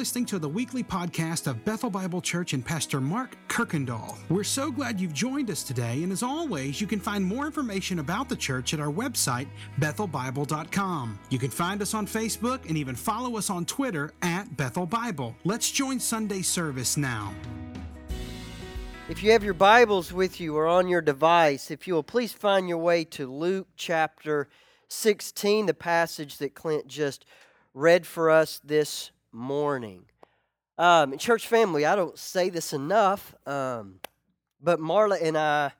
listening to the weekly podcast of Bethel Bible Church and Pastor Mark Kirkendall. We're so glad you've joined us today, and as always, you can find more information about the church at our website, bethelbible.com. You can find us on Facebook and even follow us on Twitter at Bethel Bible. Let's join Sunday service now. If you have your Bibles with you or on your device, if you will please find your way to Luke chapter 16, the passage that Clint just read for us this morning. Um, church family, I don't say this enough, um, but Marla and I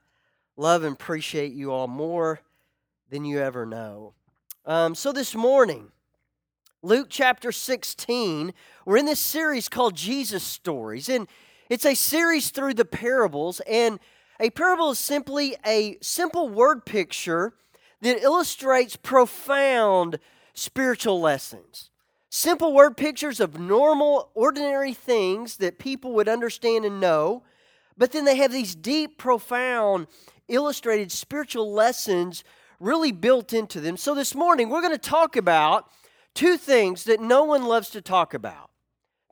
love and appreciate you all more than you ever know. Um, so this morning, Luke chapter 16, we're in this series called Jesus Stories, and it's a series through the parables, and a parable is simply a simple word picture that illustrates profound spiritual lessons. Simple word pictures of normal, ordinary things that people would understand and know, but then they have these deep, profound, illustrated spiritual lessons really built into them. So this morning, we're going to talk about two things that no one loves to talk about.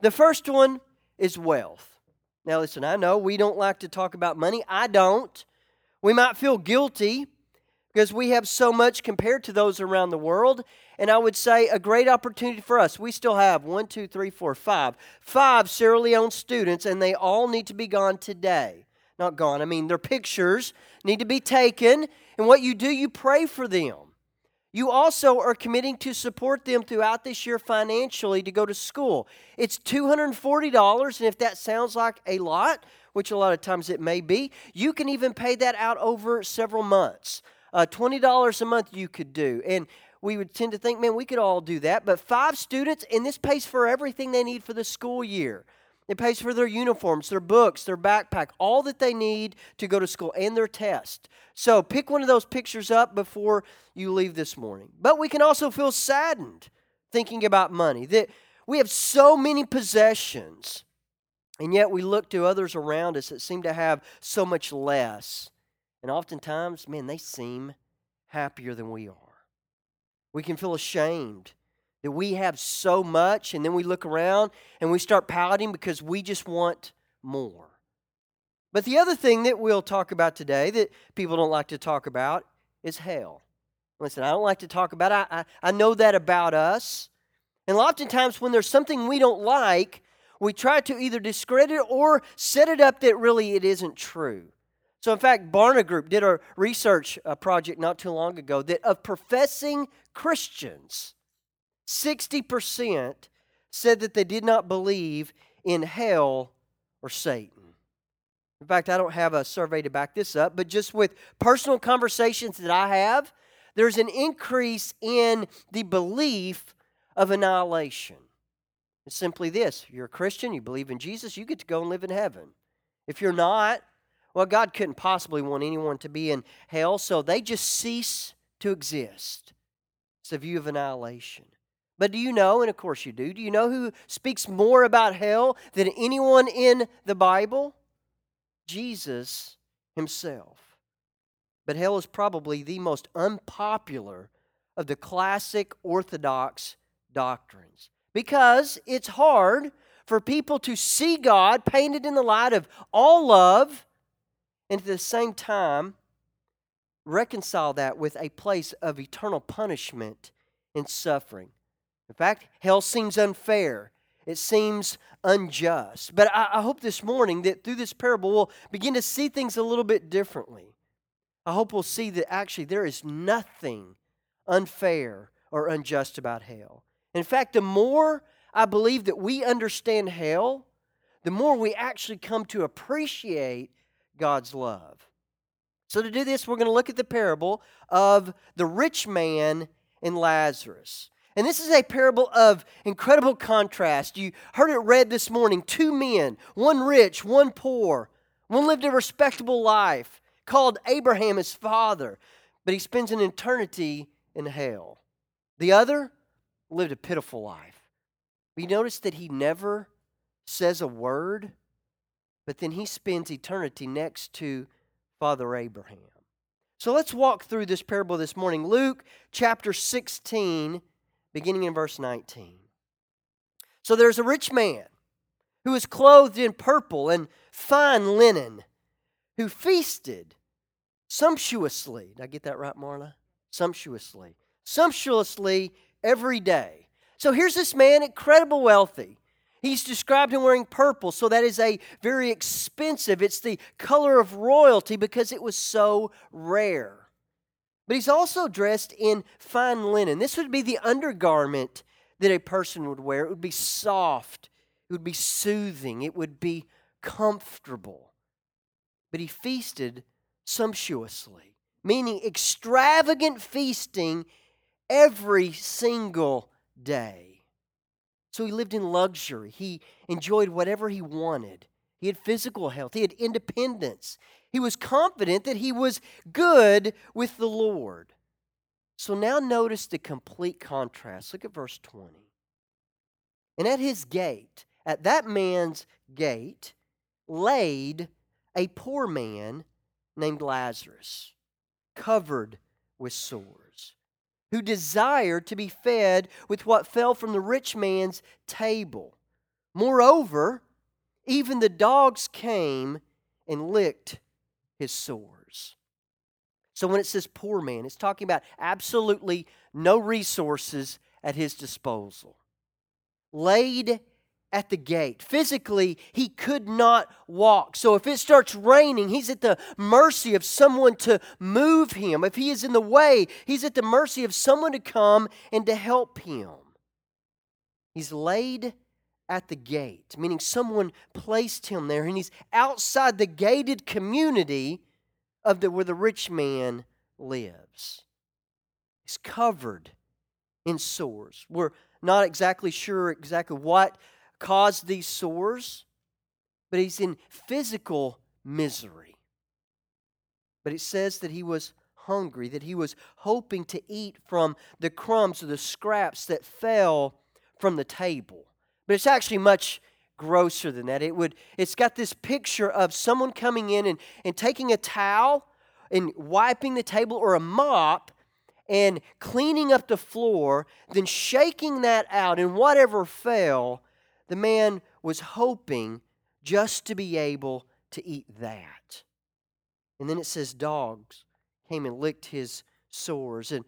The first one is wealth. Now, listen, I know we don't like to talk about money. I don't. We might feel guilty because we have so much compared to those around the world. And I would say a great opportunity for us. We still have one, two, three, four, five, five Sierra Leone students, and they all need to be gone today. Not gone, I mean, their pictures need to be taken. And what you do, you pray for them. You also are committing to support them throughout this year financially to go to school. It's $240, and if that sounds like a lot, which a lot of times it may be, you can even pay that out over several months. Uh, $20 a month you could do. And we would tend to think, man, we could all do that. But five students, and this pays for everything they need for the school year. It pays for their uniforms, their books, their backpack, all that they need to go to school, and their test. So pick one of those pictures up before you leave this morning. But we can also feel saddened thinking about money, that we have so many possessions, and yet we look to others around us that seem to have so much less. And oftentimes, man, they seem happier than we are. We can feel ashamed that we have so much, and then we look around and we start pouting because we just want more. But the other thing that we'll talk about today that people don't like to talk about is hell. Listen, I don't like to talk about it. I, I, I know that about us. And oftentimes, when there's something we don't like, we try to either discredit or set it up that really it isn't true. So, in fact, Barna Group did a research uh, project not too long ago that of professing Christians, 60% said that they did not believe in hell or Satan. In fact, I don't have a survey to back this up, but just with personal conversations that I have, there's an increase in the belief of annihilation. It's simply this you're a Christian, you believe in Jesus, you get to go and live in heaven. If you're not, well, God couldn't possibly want anyone to be in hell, so they just cease to exist. It's a view of annihilation. But do you know, and of course you do, do you know who speaks more about hell than anyone in the Bible? Jesus himself. But hell is probably the most unpopular of the classic Orthodox doctrines because it's hard for people to see God painted in the light of all love and at the same time reconcile that with a place of eternal punishment and suffering. In fact, hell seems unfair. It seems unjust. But I, I, hope this morning that through this parable we'll begin to see things a little bit differently. I hope we'll see that actually there is nothing unfair or unjust about hell. In fact, the more I believe that we understand hell, the more we actually come to appreciate God's love. So, to do this, we're going to look at the parable of the rich man and Lazarus. And this is a parable of incredible contrast. You heard it read this morning two men, one rich, one poor. One lived a respectable life, called Abraham his father, but he spends an eternity in hell. The other lived a pitiful life. You notice that he never says a word but then he spends eternity next to Father Abraham. So let's walk through this parable this morning. Luke chapter 16, beginning in verse 19. So there's a rich man who was clothed in purple and fine linen, who feasted sumptuously. Did I get that right, Marla? Sumptuously. Sumptuously every day. So here's this man, incredible wealthy. He's described in wearing purple, so that is a very expensive. It's the color of royalty because it was so rare. But he's also dressed in fine linen. This would be the undergarment that a person would wear. It would be soft, it would be soothing, it would be comfortable. But he feasted sumptuously, meaning extravagant feasting every single day. So he lived in luxury. He enjoyed whatever he wanted. He had physical health, he had independence. He was confident that he was good with the Lord. So now notice the complete contrast. Look at verse 20. And at his gate, at that man's gate, laid a poor man named Lazarus, covered with sores, who desired to be fed with what fell from the rich man's table. Moreover, even the dogs came and licked his sores. So when it says poor man, it's talking about absolutely no resources at his disposal. Laid at the gate. Physically, he could not walk. So if it starts raining, he's at the mercy of someone to move him. If he is in the way, he's at the mercy of someone to come and to help him. He's laid at the gate, meaning someone placed him there, and he's outside the gated community of the, where the rich man lives. He's covered in sores. We're not exactly sure exactly what caused these sores, but he's in physical misery. But it says that he was hungry, that he was hoping to eat from the crumbs or the scraps that fell from the table. But it's actually much grosser than that. It would it's got this picture of someone coming in and, and taking a towel and wiping the table or a mop and cleaning up the floor, then shaking that out and whatever fell the man was hoping just to be able to eat that. And then it says dogs came and licked his sores. And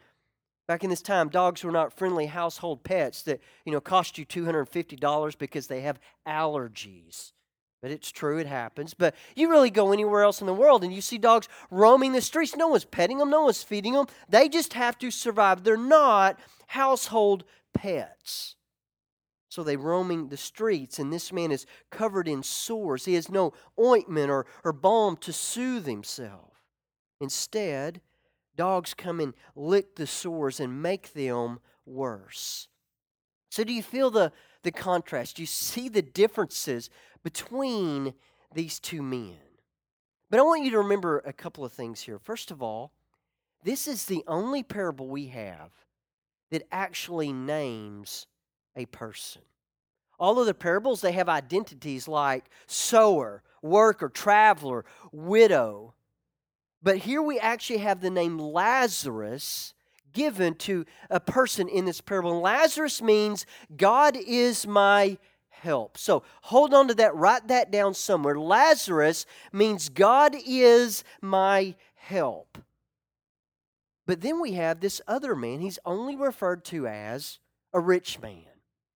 back in this time, dogs were not friendly household pets that, you know, cost you $250 because they have allergies. But it's true, it happens. But you really go anywhere else in the world and you see dogs roaming the streets. No one's petting them, no one's feeding them. They just have to survive. They're not household pets. So they roaming the streets, and this man is covered in sores. He has no ointment or, or balm to soothe himself. Instead, dogs come and lick the sores and make them worse. So, do you feel the, the contrast? Do you see the differences between these two men? But I want you to remember a couple of things here. First of all, this is the only parable we have that actually names a person. All of the parables, they have identities like sower, worker, traveler, widow. But here we actually have the name Lazarus given to a person in this parable. And Lazarus means God is my help. So hold on to that, write that down somewhere. Lazarus means God is my help. But then we have this other man. He's only referred to as a rich man.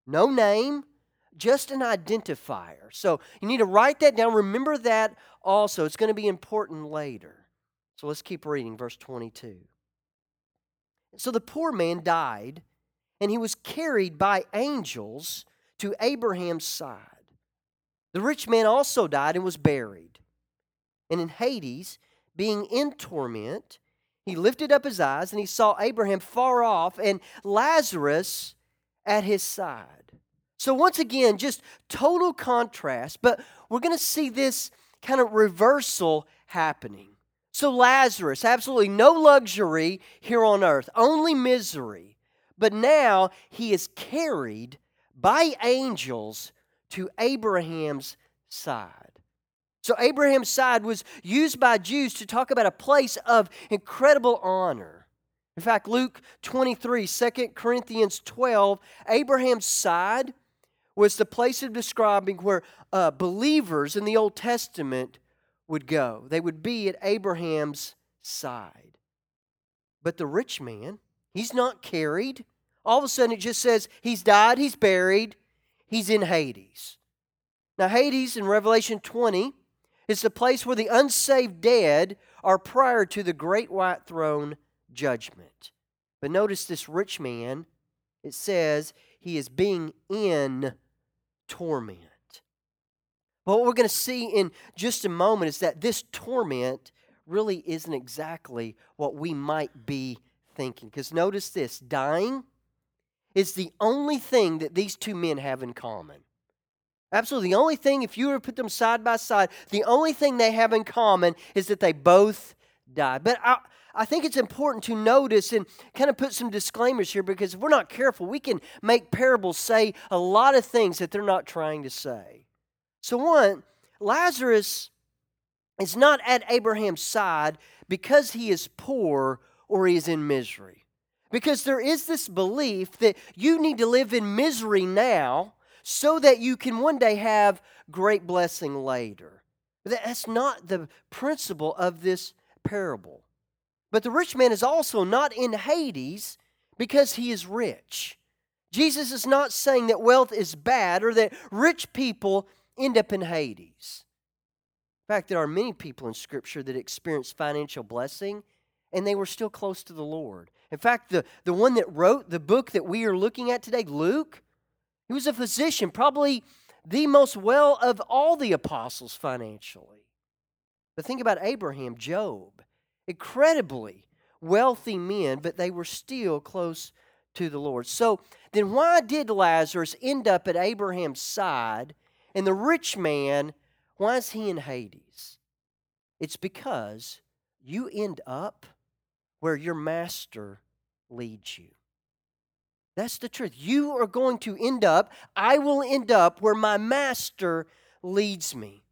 No name, just an identifier. So you need to write that down. Remember that also. It's going to be important later. So let's keep reading, verse 22. So the poor man died, and he was carried by angels to Abraham's side. The rich man also died and was buried. And in Hades, being in torment, he lifted up his eyes and he saw Abraham far off and Lazarus at his side. So, once again, just total contrast, but we're going to see this kind of reversal happening. So, Lazarus, absolutely no luxury here on earth, only misery. But now he is carried by angels to Abraham's side. So, Abraham's side was used by Jews to talk about a place of incredible honor. In fact, Luke 23, 2 Corinthians 12, Abraham's side was the place of describing where uh, believers in the Old Testament would go. They would be at Abraham's side. But the rich man, he's not carried. All of a sudden, it just says he's died, he's buried, he's in Hades. Now, Hades in Revelation 20 is the place where the unsaved dead are prior to the great white throne judgment. But notice this rich man, it says he is being in torment. But what we're going to see in just a moment is that this torment really isn't exactly what we might be thinking. Because notice this dying is the only thing that these two men have in common. Absolutely. The only thing, if you were to put them side by side, the only thing they have in common is that they both died. But I, I think it's important to notice and kind of put some disclaimers here because if we're not careful, we can make parables say a lot of things that they're not trying to say. So, one, Lazarus is not at Abraham's side because he is poor or he is in misery. Because there is this belief that you need to live in misery now so that you can one day have great blessing later. But that's not the principle of this parable. But the rich man is also not in Hades because he is rich. Jesus is not saying that wealth is bad or that rich people end up in Hades. In fact, there are many people in Scripture that experienced financial blessing and they were still close to the Lord. In fact, the, the one that wrote the book that we are looking at today, Luke, he was a physician, probably the most well of all the apostles financially. But think about Abraham, Job, incredibly wealthy men, but they were still close to the Lord. So then, why did Lazarus end up at Abraham's side and the rich man, why is he in Hades? It's because you end up where your master leads you. That's the truth. You are going to end up, I will end up where my master leads me.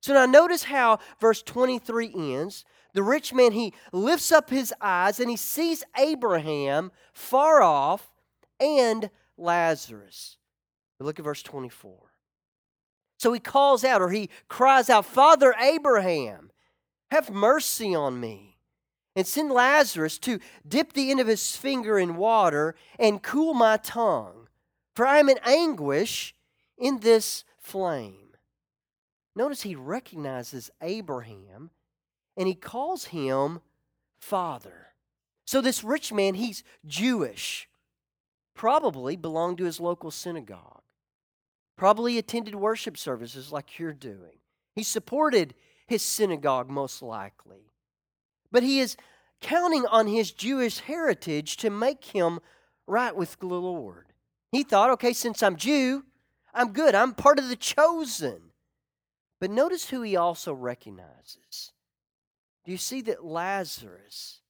So now notice how verse 23 ends. The rich man, he lifts up his eyes and he sees Abraham far off and Lazarus. But look at verse 24. So he calls out or he cries out, Father Abraham, have mercy on me and send Lazarus to dip the end of his finger in water and cool my tongue, for I am in anguish in this flame. Notice he recognizes Abraham and he calls him father. So, this rich man, he's Jewish, probably belonged to his local synagogue, probably attended worship services like you're doing. He supported his synagogue, most likely but he is counting on his Jewish heritage to make him right with the Lord. He thought, okay, since I'm Jew, I'm good. I'm part of the chosen. But notice who he also recognizes. Do you see that Lazarus,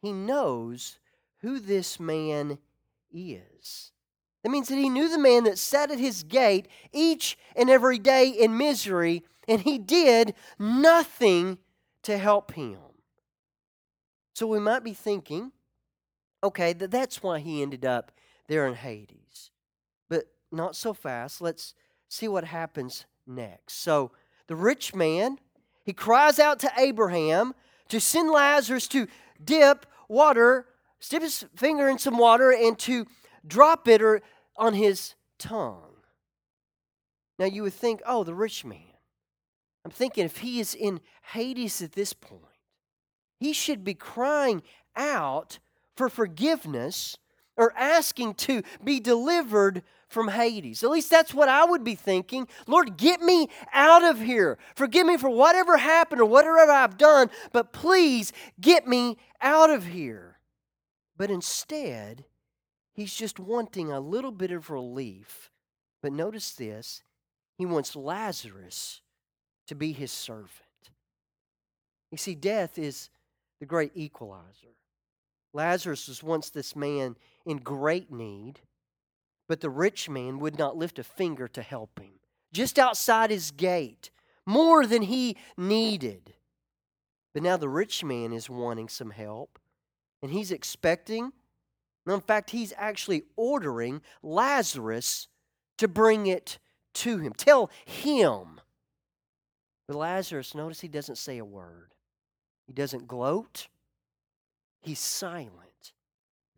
he knows who this man is? That means that he knew the man that sat at his gate each and every day in misery, and he did nothing to help him. So we might be thinking, okay, that that's why he ended up there in Hades. But not so fast. Let's see what happens next. So the rich man, he cries out to Abraham to send Lazarus to dip water, dip his finger in some water, and to drop it on his tongue. Now you would think, oh, the rich man. I'm thinking if he is in Hades at this point, he should be crying out for forgiveness or asking to be delivered from Hades. At least that's what I would be thinking. Lord, get me out of here. Forgive me for whatever happened or whatever I've done, but please get me out of here. But instead, he's just wanting a little bit of relief. But notice this he wants Lazarus to be his servant. You see, death is the great equalizer. Lazarus was once this man in great need, but the rich man would not lift a finger to help him. Just outside his gate, more than he needed. But now the rich man is wanting some help, and he's expecting, in fact, he's actually ordering Lazarus to bring it to him. Tell him. But Lazarus, notice he doesn't say a word. He doesn't gloat. He's silent.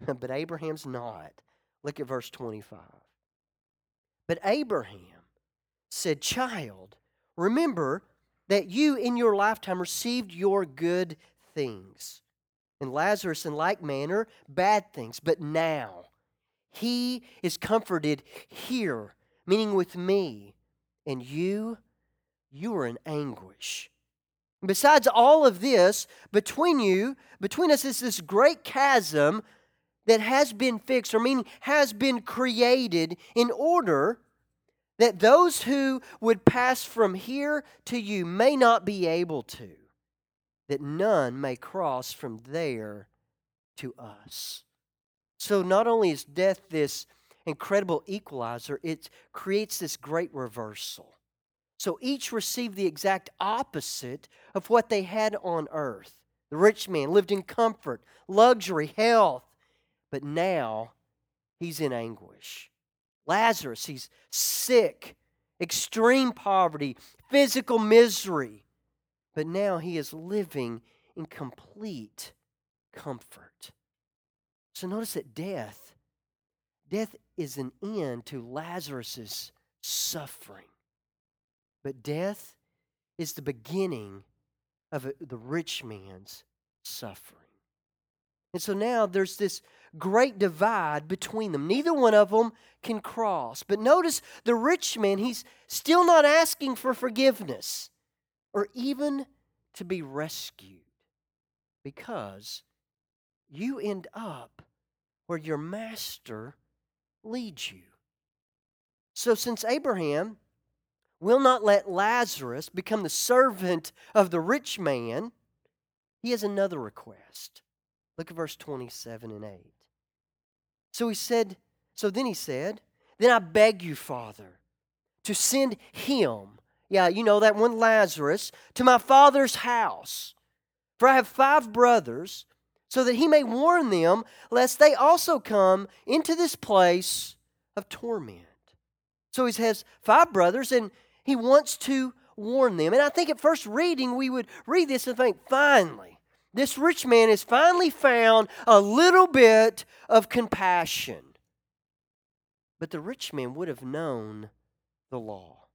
but Abraham's not. Look at verse 25. But Abraham said, Child, remember that you in your lifetime received your good things, and Lazarus in like manner bad things. But now he is comforted here, meaning with me, and you, you are in anguish. Besides all of this, between you, between us is this great chasm that has been fixed, or meaning has been created in order that those who would pass from here to you may not be able to, that none may cross from there to us. So, not only is death this incredible equalizer, it creates this great reversal. So, each received the exact opposite of what they had on earth. The rich man lived in comfort, luxury, health, but now he's in anguish. Lazarus, he's sick, extreme poverty, physical misery. But now he is living in complete comfort. So notice that death, death is an end to Lazarus's suffering. But death is the beginning of uh, the rich man's suffering. And so now there's this great divide between them. Neither one of them can cross. But notice the rich man, he's still not asking for forgiveness or even to be rescued because you end up where your master leads you. So, since Abraham will not let Lazarus become the servant of the rich man, he has another request. Look at verse 27 and 8. So he said, so then he said, Then I beg you, Father, to send him, yeah, you know that one Lazarus, to my father's house. For I have five brothers, so that he may warn them, lest they also come into this place of torment. So he has five brothers, and he wants to warn them. And I think at first reading, we would read this and think, finally, this rich man has finally found a little bit of compassion. But the rich man would have known the law.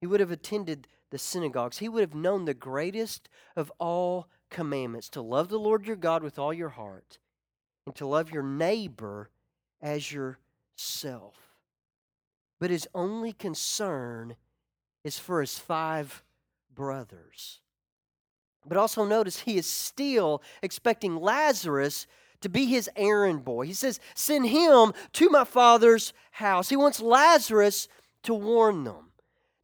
He would have attended the synagogues. He would have known the greatest of all commandments to love the Lord your God with all your heart and to love your neighbor as yourself. But his only concern is for his five brothers. But also notice he is still expecting Lazarus to be his errand boy. He says, Send him to my father's house. He wants Lazarus to warn them.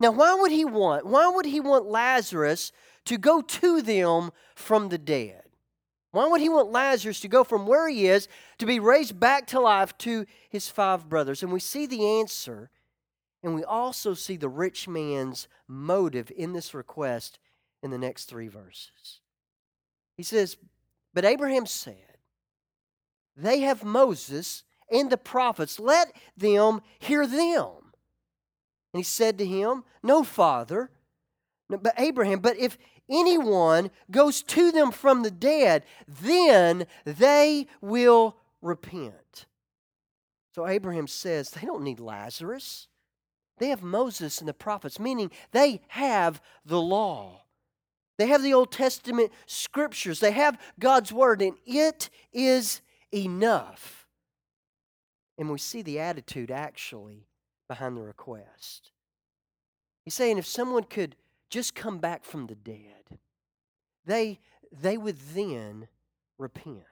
Now, why would he want? Why would he want Lazarus to go to them from the dead? Why would he want Lazarus to go from where he is to be raised back to life to his five brothers? And we see the answer, and we also see the rich man's motive in this request in the next three verses. He says, But Abraham said, They have Moses and the prophets, let them hear them. And he said to him, No, father, but Abraham, but if anyone goes to them from the dead, then they will repent. So Abraham says, They don't need Lazarus. They have Moses and the prophets, meaning they have the law. They have the Old Testament scriptures, they have God's word, and it is enough. And we see the attitude actually behind the request. He's saying if someone could just come back from the dead, they, they would then repent.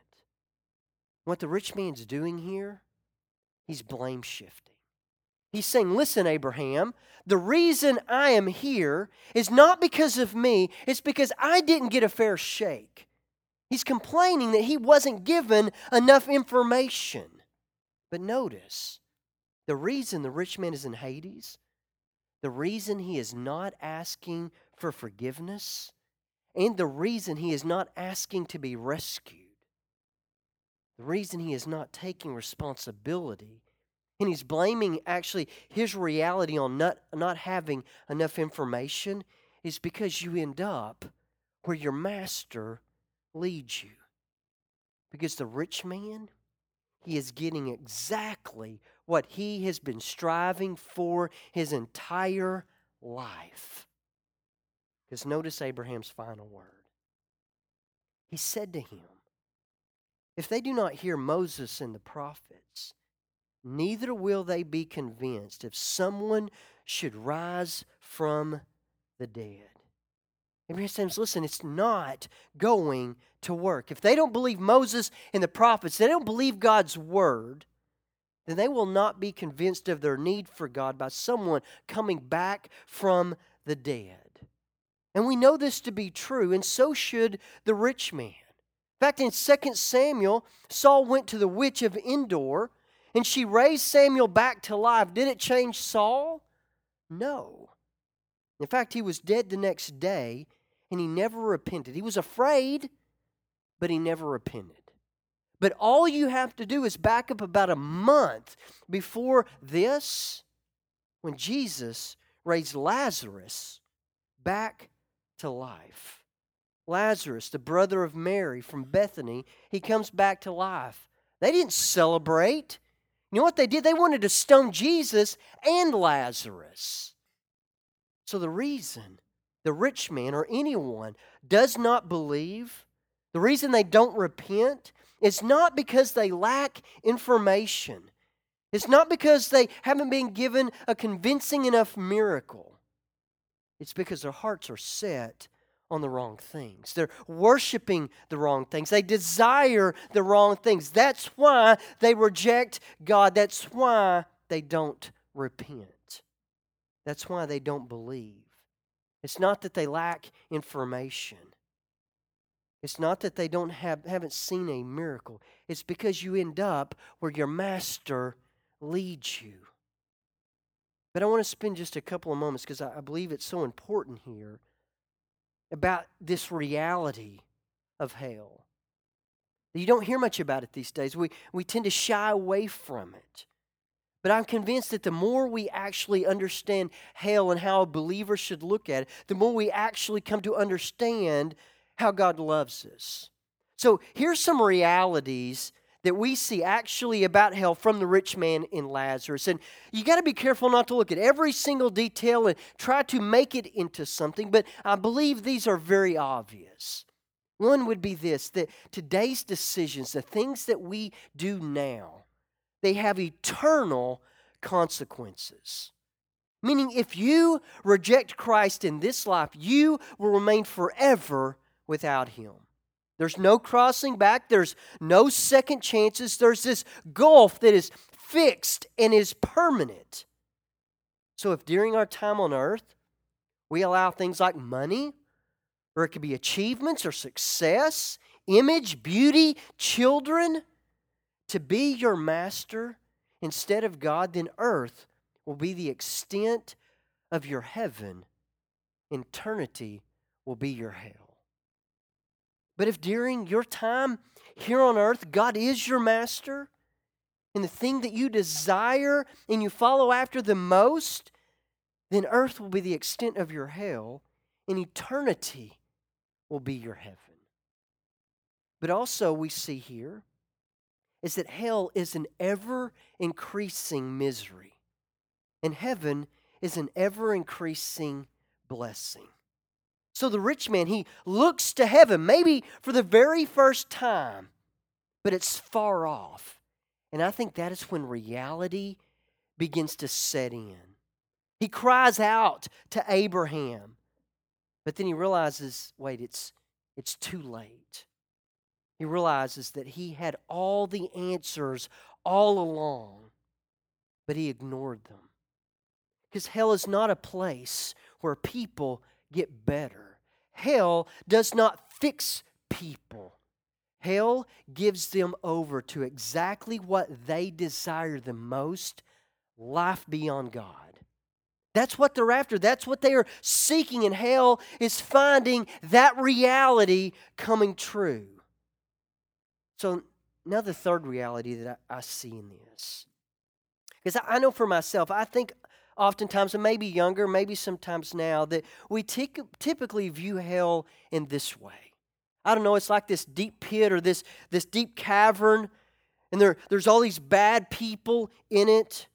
What the rich man's doing here, he's blame shifting. He's saying, Listen, Abraham, the reason I am here is not because of me, it's because I didn't get a fair shake. He's complaining that he wasn't given enough information. But notice, the reason the rich man is in Hades, the reason he is not asking for forgiveness, and the reason he is not asking to be rescued, the reason he is not taking responsibility And he's blaming actually his reality on not, not having enough information is because you end up where your master leads you. Because the rich man, he is getting exactly what he has been striving for his entire life. Because notice Abraham's final word. He said to him, If they do not hear Moses and the prophets, neither will they be convinced if someone should rise from the dead. Abraham says, listen, it's not going to work. If they don't believe Moses and the prophets, they don't believe God's word, then they will not be convinced of their need for God by someone coming back from the dead. And we know this to be true, and so should the rich man. In fact, in 2 Samuel, Saul went to the witch of Endor and she raised Samuel back to life. Did it change Saul? No. In fact, he was dead the next day and he never repented. He was afraid, but he never repented. But all you have to do is back up about a month before this when Jesus raised Lazarus back to life. Lazarus, the brother of Mary from Bethany, he comes back to life. They didn't celebrate. You know what they did? They wanted to stone Jesus and Lazarus. So the reason the rich man or anyone does not believe, the reason they don't repent, is not because they lack information. It's not because they haven't been given a convincing enough miracle. It's because their hearts are set on the wrong things. They're worshiping the wrong things. They desire the wrong things. That's why they reject God. That's why they don't repent. That's why they don't believe. It's not that they lack information. It's not that they don't have haven't seen a miracle. It's because you end up where your master leads you. But I want to spend just a couple of moments because I believe it's so important here about this reality of hell. You don't hear much about it these days. We, we tend to shy away from it. But I'm convinced that the more we actually understand hell and how a believer should look at it, the more we actually come to understand how God loves us. So here's some realities that we see actually about hell from the rich man in Lazarus. And you got to be careful not to look at every single detail and try to make it into something, but I believe these are very obvious. One would be this that today's decisions, the things that we do now, they have eternal consequences. Meaning, if you reject Christ in this life, you will remain forever without Him. There's no crossing back, there's no second chances. There's this gulf that is fixed and is permanent. So, if during our time on earth we allow things like money, or it could be achievements or success, image, beauty, children, to be your master instead of God, then earth will be the extent of your heaven. Eternity will be your hell. But if during your time here on earth, God is your master, and the thing that you desire and you follow after the most, then earth will be the extent of your hell, and eternity will be your heaven. But also, we see here is that hell is an ever increasing misery, and heaven is an ever increasing blessing. So the rich man, he looks to heaven, maybe for the very first time, but it's far off. And I think that is when reality begins to set in. He cries out to Abraham, but then he realizes wait, it's, it's too late. He realizes that he had all the answers all along, but he ignored them. Because hell is not a place where people get better. Hell does not fix people. Hell gives them over to exactly what they desire the most life beyond God. That's what they're after. That's what they are seeking. And hell is finding that reality coming true. So, now the third reality that I, I see in this. Because I know for myself, I think oftentimes, and maybe younger, maybe sometimes now, that we t- typically view hell in this way. I don't know, it's like this deep pit or this, this deep cavern, and there, there's all these bad people in it.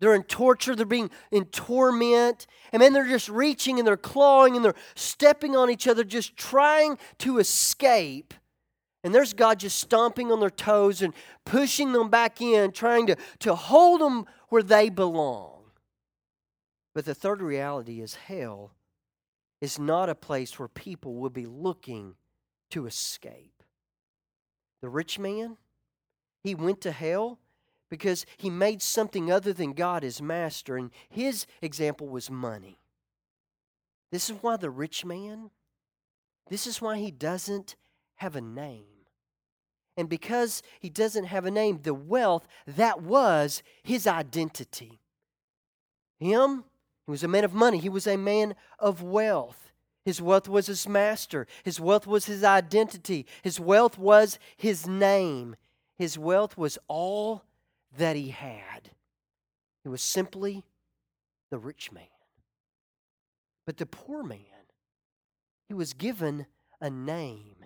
They're in torture, they're being in torment, and then they're just reaching and they're clawing and they're stepping on each other, just trying to escape. And there's God just stomping on their toes and pushing them back in, trying to, to hold them where they belong. But the third reality is hell is not a place where people will be looking to escape. The rich man, he went to hell because he made something other than God his master, and his example was money. This is why the rich man, this is why he doesn't have a name. And because he doesn't have a name, the wealth, that was his identity. Him, he was a man of money, he was a man of wealth. His wealth was his master. His wealth was his identity. His wealth was his name. His wealth was all that he had. He was simply the rich man. But the poor man, he was given a name.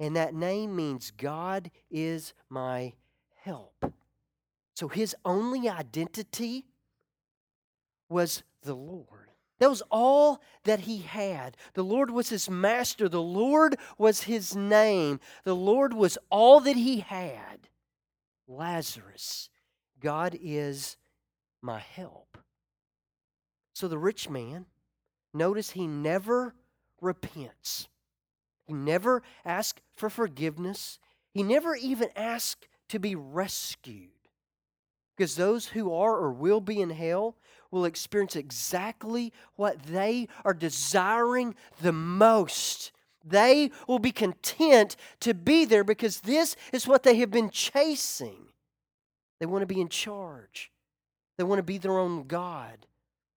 And that name means God is my help. So his only identity was the Lord. That was all that he had. The Lord was his master. The Lord was his name. The Lord was all that he had. Lazarus, God is my help. So the rich man, notice he never repents. He never asks for forgiveness. He never even asks to be rescued. Because those who are or will be in hell will experience exactly what they are desiring the most. They will be content to be there because this is what they have been chasing. They want to be in charge, they want to be their own God.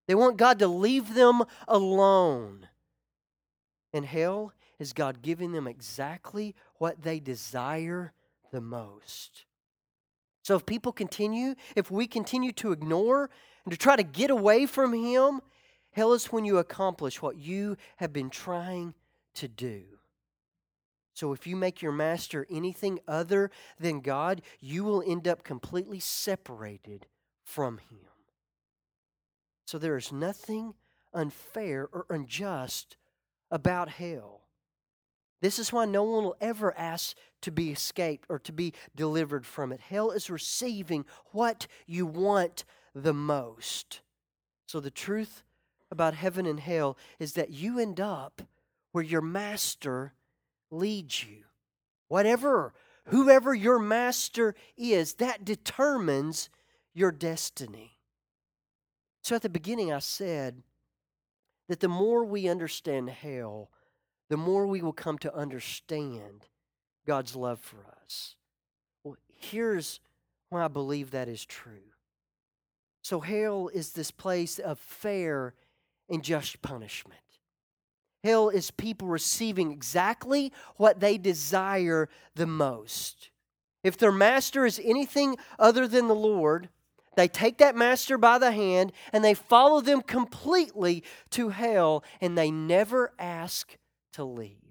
They want God to leave them alone. And hell is God giving them exactly what they desire the most. So if people continue, if we continue to ignore and to try to get away from Him, hell is when you accomplish what you have been trying to do. So if you make your master anything other than God, you will end up completely separated from Him. So there is nothing unfair or unjust about hell. This is why no one will ever ask to be escaped or to be delivered from it. Hell is receiving what you want the most. So, the truth about heaven and hell is that you end up where your master leads you. Whatever, whoever your master is, that determines your destiny. So, at the beginning, I said that the more we understand hell, the more we will come to understand God's love for us. Well, here's why I believe that is true. So, hell is this place of fair and just punishment. Hell is people receiving exactly what they desire the most. If their master is anything other than the Lord, they take that master by the hand and they follow them completely to hell and they never ask to leave.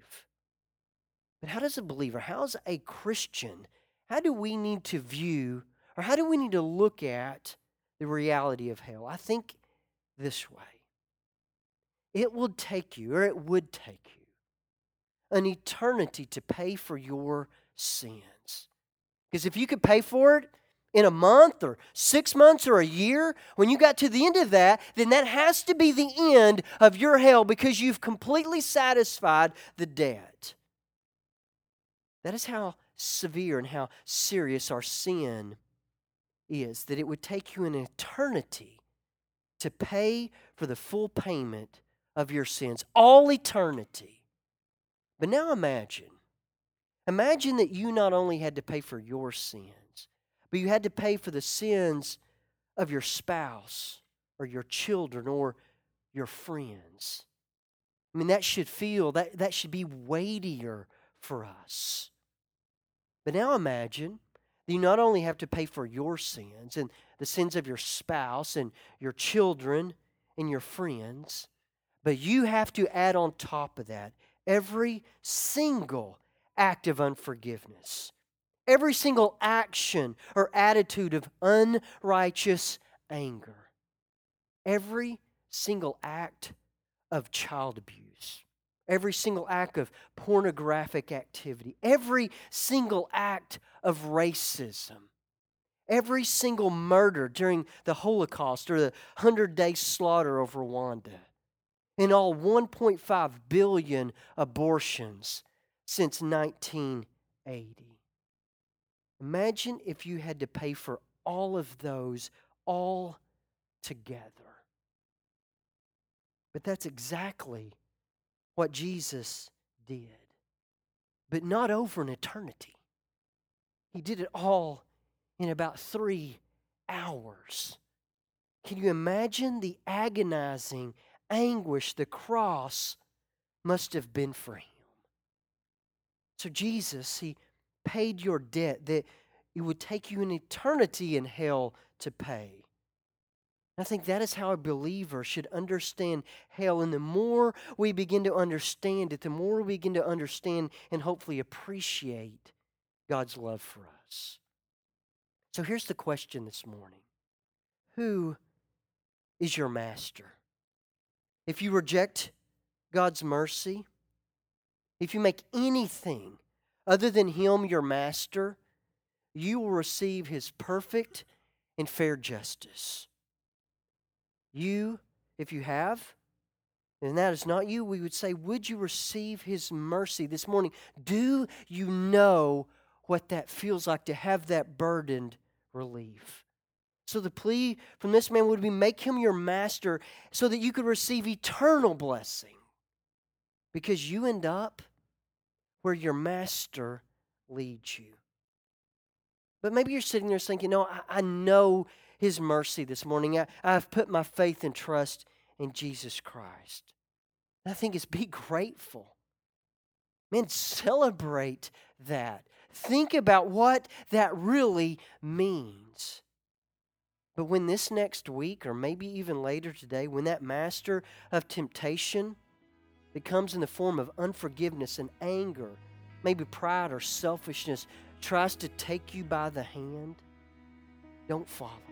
But how does a believer, how's a Christian, how do we need to view or how do we need to look at the reality of hell? I think this way it will take you, or it would take you, an eternity to pay for your sins. Because if you could pay for it in a month or six months or a year, when you got to the end of that, then that has to be the end of your hell because you've completely satisfied the debt. That is how severe and how serious our sin is, that it would take you an eternity to pay for the full payment of your sins, all eternity. But now imagine, imagine that you not only had to pay for your sins, but you had to pay for the sins of your spouse or your children or your friends. I mean, that should feel, that, that should be weightier for us. But now imagine You not only have to pay for your sins and the sins of your spouse and your children and your friends, but you have to add on top of that every single act of unforgiveness, every single action or attitude of unrighteous anger, every single act of child abuse, every single act of pornographic activity, every single act of racism, every single murder during the Holocaust or the 100 day slaughter of Rwanda, in all 1.5 billion abortions since 1980. Imagine if you had to pay for all of those all together. But that's exactly what Jesus did. But not over an eternity. He did it all in about three hours. Can you imagine the agonizing anguish the cross must have been for him? So, Jesus, He paid your debt that it would take you an eternity in hell to pay. I think that is how a believer should understand hell. And the more we begin to understand it, the more we begin to understand and hopefully appreciate God's love for us. So here's the question this morning Who is your master? If you reject God's mercy, if you make anything other than Him your master, you will receive His perfect and fair justice. You, if you have, and that is not you, we would say, Would you receive His mercy this morning? Do you know what that feels like to have that burdened relief? So the plea from this man would be make him your master so that you could receive eternal blessing. Because you end up where your master leads you. But maybe you're sitting there thinking, no, I, I know his mercy this morning. I, I've put my faith and trust in Jesus Christ. And I think it's be grateful. Man, celebrate that. Think about what that really means. But when this next week, or maybe even later today, when that master of temptation that comes in the form of unforgiveness and anger, maybe pride or selfishness, tries to take you by the hand, don't follow.